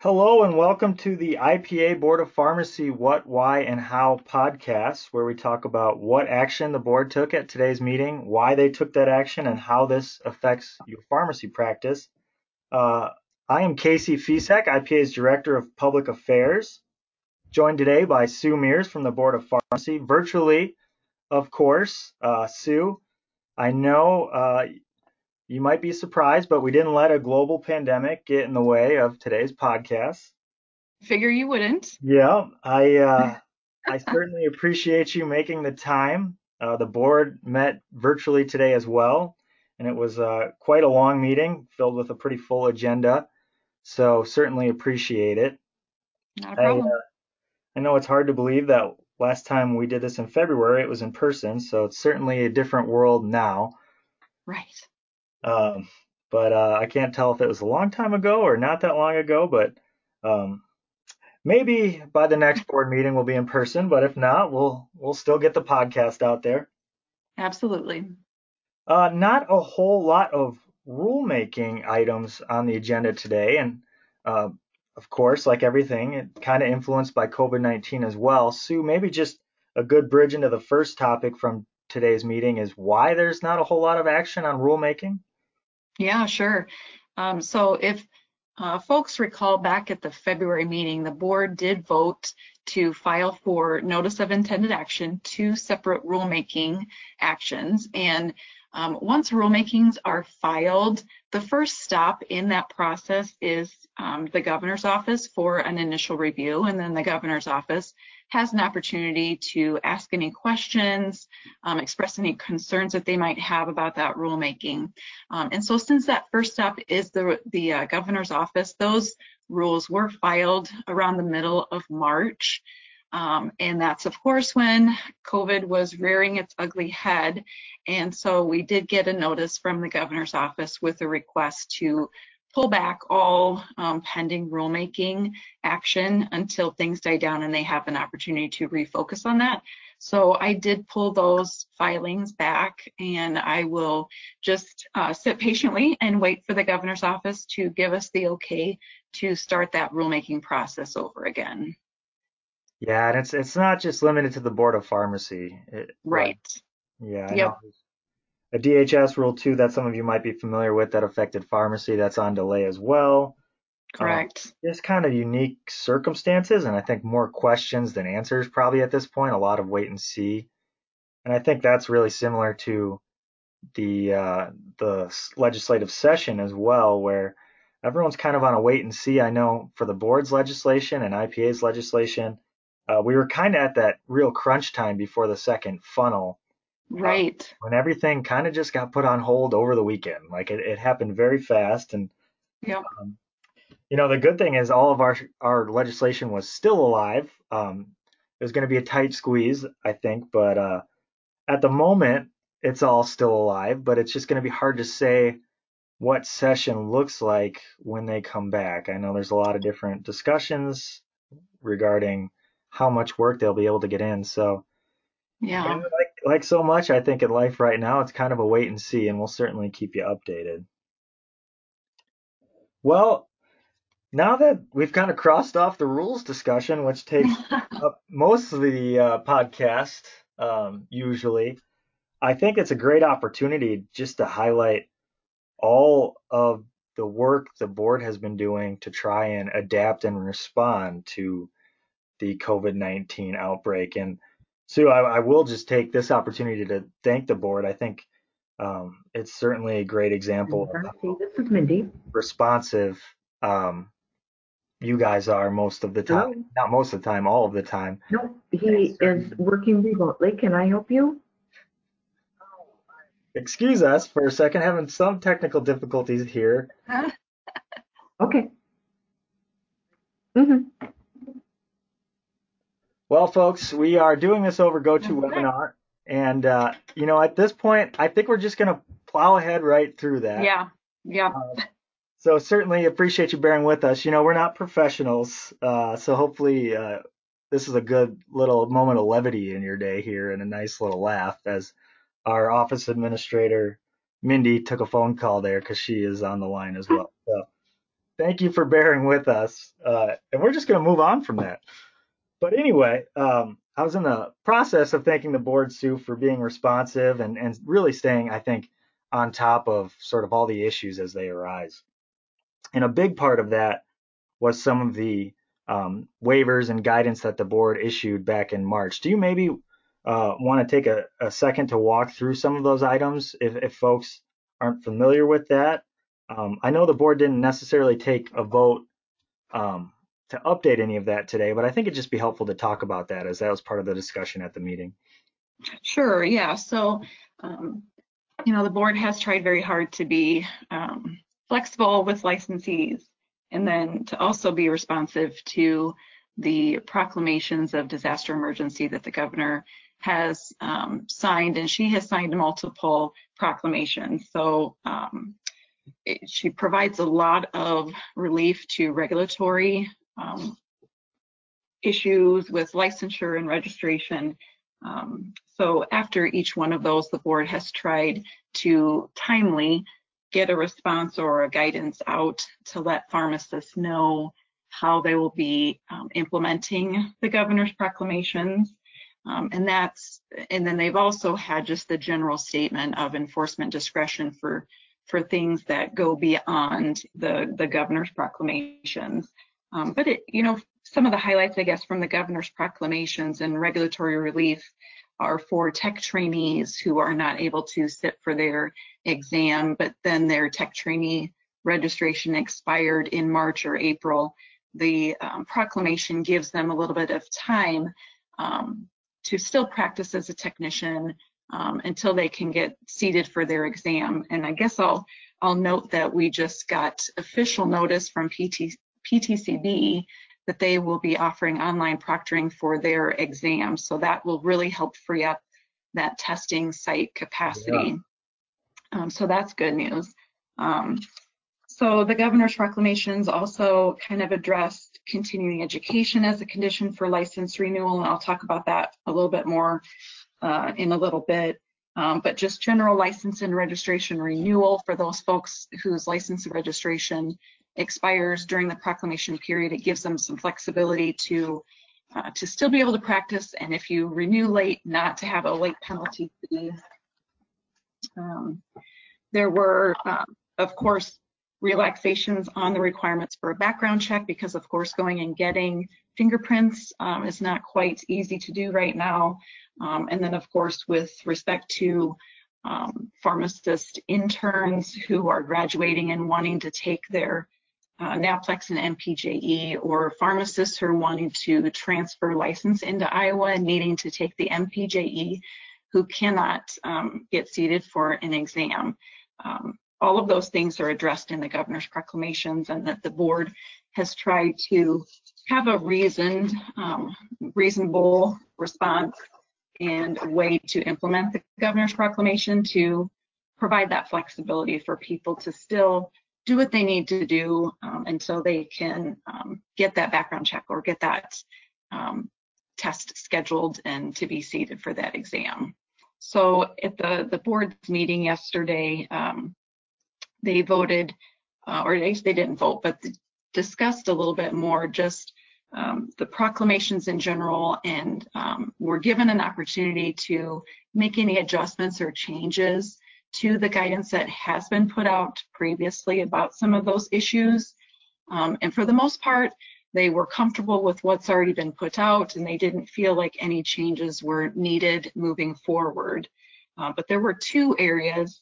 Hello and welcome to the IPA Board of Pharmacy What, Why, and How podcast, where we talk about what action the board took at today's meeting, why they took that action, and how this affects your pharmacy practice. Uh, I am Casey Ficek, IPA's Director of Public Affairs, joined today by Sue Mears from the Board of Pharmacy, virtually, of course. Uh, Sue, I know uh, you might be surprised, but we didn't let a global pandemic get in the way of today's podcast. Figure you wouldn't. Yeah, I uh, I certainly appreciate you making the time. Uh, the board met virtually today as well, and it was uh, quite a long meeting filled with a pretty full agenda. So certainly appreciate it. Not a problem. I, uh, I know it's hard to believe that last time we did this in February, it was in person, so it's certainly a different world now. Right. Um, but uh, I can't tell if it was a long time ago or not that long ago. But um, maybe by the next board meeting we'll be in person. But if not, we'll we'll still get the podcast out there. Absolutely. Uh, not a whole lot of rulemaking items on the agenda today, and uh, of course, like everything, it kind of influenced by COVID-19 as well. Sue, maybe just a good bridge into the first topic from today's meeting is why there's not a whole lot of action on rulemaking. Yeah, sure. Um, so if uh, folks recall back at the February meeting, the board did vote to file for notice of intended action, two separate rulemaking actions. And um, once rulemakings are filed, the first stop in that process is um, the governor's office for an initial review, and then the governor's office has an opportunity to ask any questions, um, express any concerns that they might have about that rulemaking. Um, and so since that first step is the, the uh, governor's office, those rules were filed around the middle of March. Um, and that's, of course, when COVID was rearing its ugly head. And so we did get a notice from the governor's office with a request to pull back all um, pending rulemaking action until things die down and they have an opportunity to refocus on that. So I did pull those filings back and I will just uh, sit patiently and wait for the governor's office to give us the okay to start that rulemaking process over again. Yeah, and it's it's not just limited to the Board of Pharmacy. It, right. Yeah. Yep. A DHS Rule too that some of you might be familiar with that affected pharmacy that's on delay as well. Um, Correct. Um, there's kind of unique circumstances, and I think more questions than answers probably at this point. A lot of wait and see, and I think that's really similar to the uh, the legislative session as well, where everyone's kind of on a wait and see. I know for the board's legislation and IPA's legislation, uh, we were kind of at that real crunch time before the second funnel Right. Uh, when everything kind of just got put on hold over the weekend. Like it, it happened very fast. And, yeah. Um, you know, the good thing is all of our, our legislation was still alive. Um, it was going to be a tight squeeze, I think, but, uh, at the moment it's all still alive, but it's just going to be hard to say what session looks like when they come back. I know there's a lot of different discussions regarding how much work they'll be able to get in. So, yeah. like, like so much, I think in life right now, it's kind of a wait and see, and we'll certainly keep you updated. Well, now that we've kind of crossed off the rules discussion, which takes up most of the uh, podcast um, usually, I think it's a great opportunity just to highlight all of the work the board has been doing to try and adapt and respond to the COVID 19 outbreak. And Sue, I, I, will just take this opportunity to thank the board. I think um, it's certainly a great example of this is Mindy. responsive um, you guys are most of the time. Not most of the time, all of the time. No, he is working remotely. Can I help you? Excuse us for a second, having some technical difficulties here. okay. Mm-hmm. Well, folks, we are doing this over GoToWebinar. And, uh, you know, at this point, I think we're just going to plow ahead right through that. Yeah. Yeah. Uh, so certainly appreciate you bearing with us. You know, we're not professionals. Uh, so hopefully, uh, this is a good little moment of levity in your day here and a nice little laugh as our office administrator, Mindy, took a phone call there because she is on the line as well. So, thank you for bearing with us. Uh, and we're just going to move on from that. But anyway, um, I was in the process of thanking the board, Sue, for being responsive and, and really staying, I think, on top of sort of all the issues as they arise. And a big part of that was some of the um, waivers and guidance that the board issued back in March. Do you maybe uh, want to take a, a, second to walk through some of those items if, if folks aren't familiar with that? Um, I know the board didn't necessarily take a vote um, to update any of that today, but I think it'd just be helpful to talk about that as that was part of the discussion at the meeting. Sure, yeah. So, um, you know, the board has tried very hard to be um, flexible with licensees and then to also be responsive to the proclamations of disaster emergency that the governor has um, signed, and she has signed multiple proclamations. So um, it, she provides a lot of relief to regulatory um, issues with licensure and registration. Um, so after each one of those, the board has tried to timely get a response or a guidance out to let pharmacists know how they will be um, implementing the governor's proclamations. Um, and that's, and then they've also had just the general statement of enforcement discretion for for things that go beyond the the governor's proclamations. Um, but it, you know, some of the highlights, I guess, from the governor's proclamations and regulatory relief are for tech trainees who are not able to sit for their exam, but then their tech trainee registration expired in March or April. The um, proclamation gives them a little bit of time um, to still practice as a technician um, until they can get seated for their exam. And I guess I'll I'll note that we just got official notice from PT, PTCB that they will be offering online proctoring for their exams. So that will really help free up that testing site capacity. Yeah. Um, so that's good news. Um, so the governor's proclamations also kind of addressed continuing education as a condition for license renewal, and I'll talk about that a little bit more uh, in a little bit. Um, but just general license and registration renewal for those folks whose license and registration expires during the proclamation period. It gives them some flexibility to uh, to still be able to practice, and if you renew late, not to have a late penalty fee. Um, there were, uh, of course, relaxations on the requirements for a background check because, of course, going and getting fingerprints um, is not quite easy to do right now. Um, and then, of course, with respect to um, pharmacist interns who are graduating and wanting to take their NAPLEX and MPJE or pharmacists who are wanting to transfer license into Iowa and needing to take the MPJE who cannot um, get seated for an exam. Um, all of those things are addressed in the governor's proclamations and that the board has tried to have a reasoned, um, reasonable response and way to implement the governor's proclamation to provide that flexibility for people to still do what they need to do um, until they can um, get that background check or get that um, test scheduled and to be seated for that exam. So at the, the board's meeting yesterday, um, they voted, uh, or they, they didn't vote, but discussed a little bit more just um, the proclamations in general and um, were given an opportunity to make any adjustments or changes to the guidance that has been put out previously about some of those issues. Um, and for the most part, they were comfortable with what's already been put out and they didn't feel like any changes were needed moving forward. Uh, but there were two areas,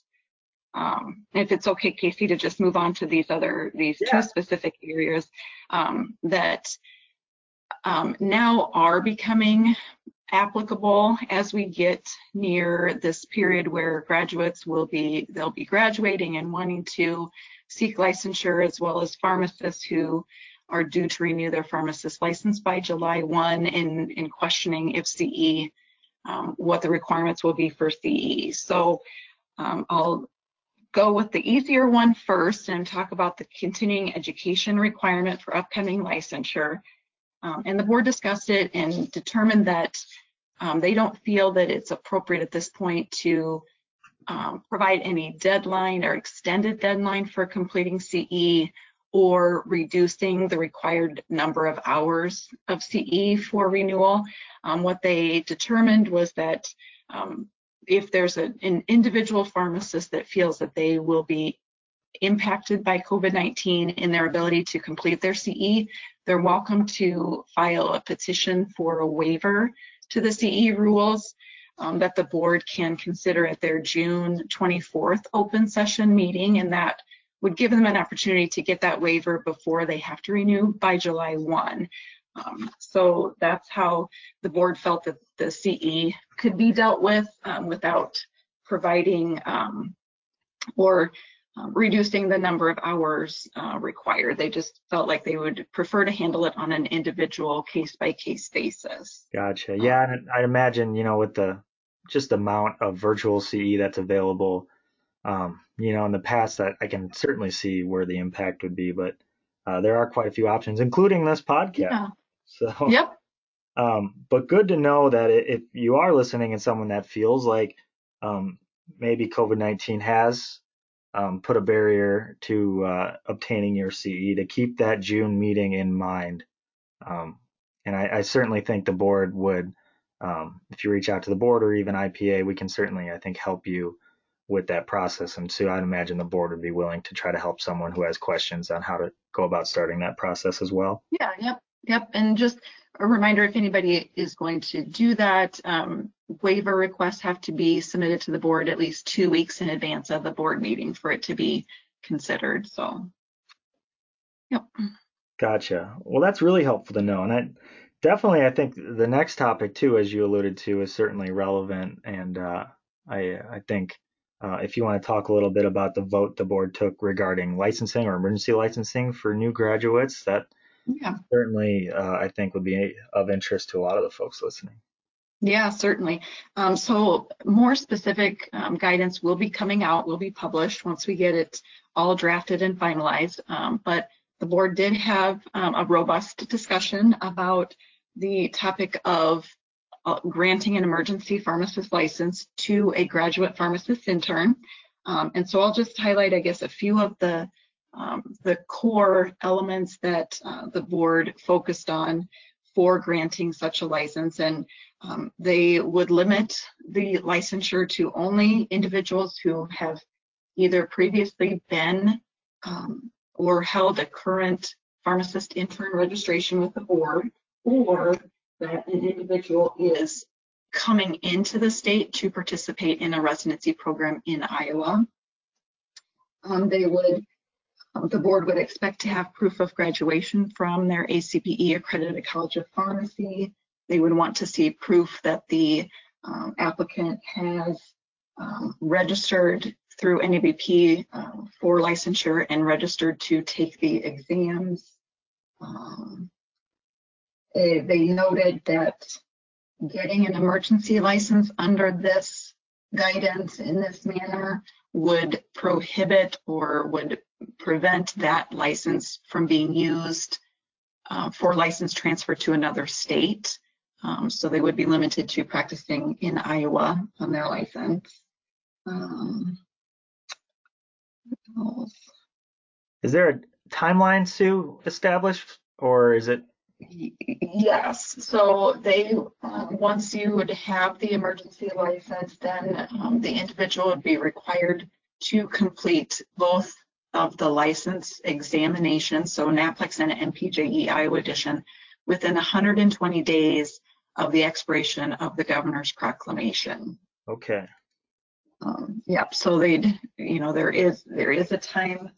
um, if it's okay, Casey, to just move on to these other, these yeah. two specific areas um, that um, now are becoming applicable as we get near this period where graduates will be they'll be graduating and wanting to seek licensure as well as pharmacists who are due to renew their pharmacist license by July 1 in, in questioning if CE um, what the requirements will be for CE. So um, I'll go with the easier one first and talk about the continuing education requirement for upcoming licensure. Um, and the board discussed it and determined that um, they don't feel that it's appropriate at this point to um, provide any deadline or extended deadline for completing CE or reducing the required number of hours of CE for renewal. Um, what they determined was that um, if there's a, an individual pharmacist that feels that they will be impacted by COVID-19 in their ability to complete their CE, they're welcome to file a petition for a waiver to the CE rules um, that the board can consider at their June 24th open session meeting, and that would give them an opportunity to get that waiver before they have to renew by July 1. Um, so that's how the board felt that the CE could be dealt with um, without providing um, or reducing the number of hours uh, required. They just felt like they would prefer to handle it on an individual case by case basis. Gotcha. Yeah, and I'd imagine, you know, with the just amount of virtual CE that's available, um, you know, in the past that I can certainly see where the impact would be, but uh, there are quite a few options, including this podcast. Yeah. So, yep. Um, but good to know that if you are listening and someone that feels like um, maybe COVID 19 has um, put a barrier to uh, obtaining your CE, to keep that June meeting in mind. Um, and I, I, certainly think the board would, um, if you reach out to the board or even IPA, we can certainly, I think, help you with that process. And so I'd imagine the board would be willing to try to help someone who has questions on how to go about starting that process as well. Yeah, yep, yep. And just a reminder, if anybody is going to do that, um, waiver requests have to be submitted to the board at least two weeks in advance of the board meeting for it to be considered. So, yep. Gotcha. Well, that's really helpful to know. And I definitely, I think the next topic too, as you alluded to, is certainly relevant. And uh, I, I think uh, if you want to talk a little bit about the vote the board took regarding licensing or emergency licensing for new graduates, that yeah. certainly uh, I think would be of interest to a lot of the folks listening. Yeah, certainly. Um, so more specific um, guidance will be coming out, will be published once we get it all drafted and finalized. Um, but the board did have um, a robust discussion about the topic of uh, granting an emergency pharmacist license to a graduate pharmacist intern. Um, and so I'll just highlight, I guess, a few of the um, the core elements that uh, the board focused on for granting such a license. And um, they would limit the licensure to only individuals who have either previously been um, or held a current pharmacist intern registration with the board, or that an individual is coming into the state to participate in a residency program in Iowa. Um, they would, um, the board would expect to have proof of graduation from their ACPE accredited College of Pharmacy. They would want to see proof that the um, applicant has um, registered through NABP um, for licensure and registered to take the exams. Um, they, noted that getting an emergency license under this guidance in this manner would prohibit or would prevent that license from being used uh, for license transfer to another state. Um, so they would be limited to practicing in Iowa on their license. Um, is there a timeline, Sue, established, or is it Yes, so they, um, once you would have the emergency license, then um, the individual would be required to complete both of the license examinations, so NAPLEX and MPJE Iowa edition, within 120 days of the expiration of the governor's proclamation. Okay. Um, yep, so they'd, you know, there is there is a time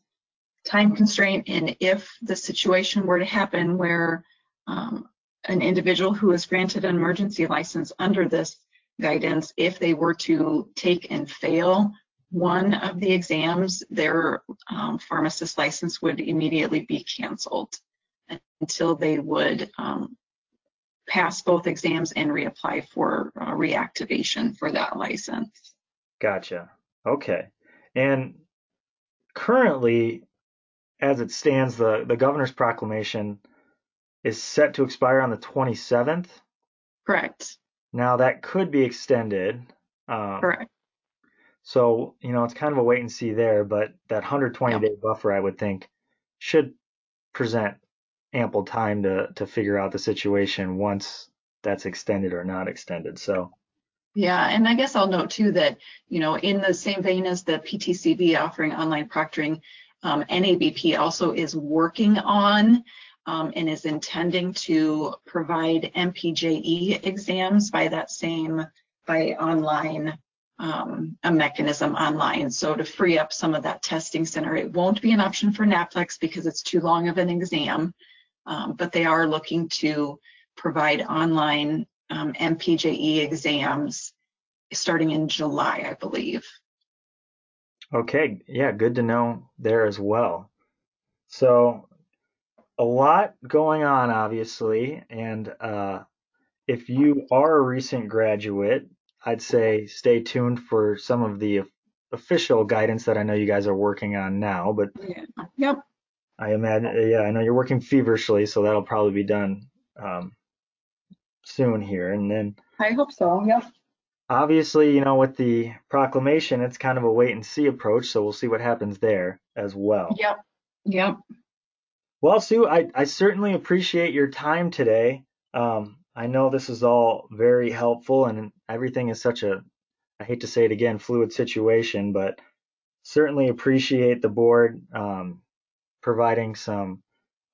time constraint, and if the situation were to happen where um, an individual who is granted an emergency license under this guidance, if they were to take and fail one of the exams, their um, pharmacist license would immediately be canceled until they would um, pass both exams and reapply for uh, reactivation for that license. Gotcha. Okay. And currently, as it stands, the, the governor's proclamation is set to expire on the 27th. Correct. Now that could be extended. Um, Correct. So, you know, it's kind of a wait and see there, but that 120 yep. day buffer, I would think, should present ample time to to figure out the situation once that's extended or not extended. So Yeah, and I guess I'll note too that, you know, in the same vein as the PTCB offering online proctoring, um, NABP also is working on um, and is intending to provide MPJE exams by that same, by online, um, a mechanism online. So to free up some of that testing center, it won't be an option for NAPLEX because it's too long of an exam, um, but they are looking to provide online um, MPJE exams starting in July, I believe. Okay, yeah, good to know there as well. So a lot going on, obviously, and uh, if you are a recent graduate, I'd say stay tuned for some of the official guidance that I know you guys are working on now. But yeah. yep, I imagine, yeah, I know you're working feverishly, so that'll probably be done um, soon here. And then I hope so. Yep. Obviously, you know, with the proclamation, it's kind of a wait and see approach, so we'll see what happens there as well. Yep. Yep. Well, Sue, I, I certainly appreciate your time today. Um, I know this is all very helpful and everything is such a, I hate to say it again, fluid situation, but certainly appreciate the board um, providing some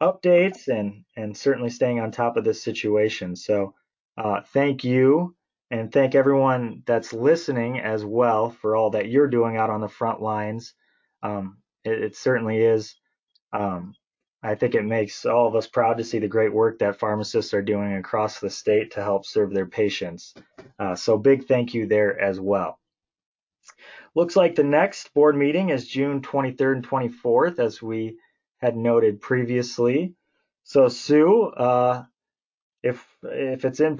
updates and, and certainly staying on top of this situation. So uh, thank you. And thank everyone that's listening as well for all that you're doing out on the front lines. Um, it, it, certainly is. Um, I think it makes all of us proud to see the great work that pharmacists are doing across the state to help serve their patients. Uh, so big thank you there as well. Looks like the next board meeting is June 23rd and 24th, as we had noted previously. So Sue, uh, if if it's in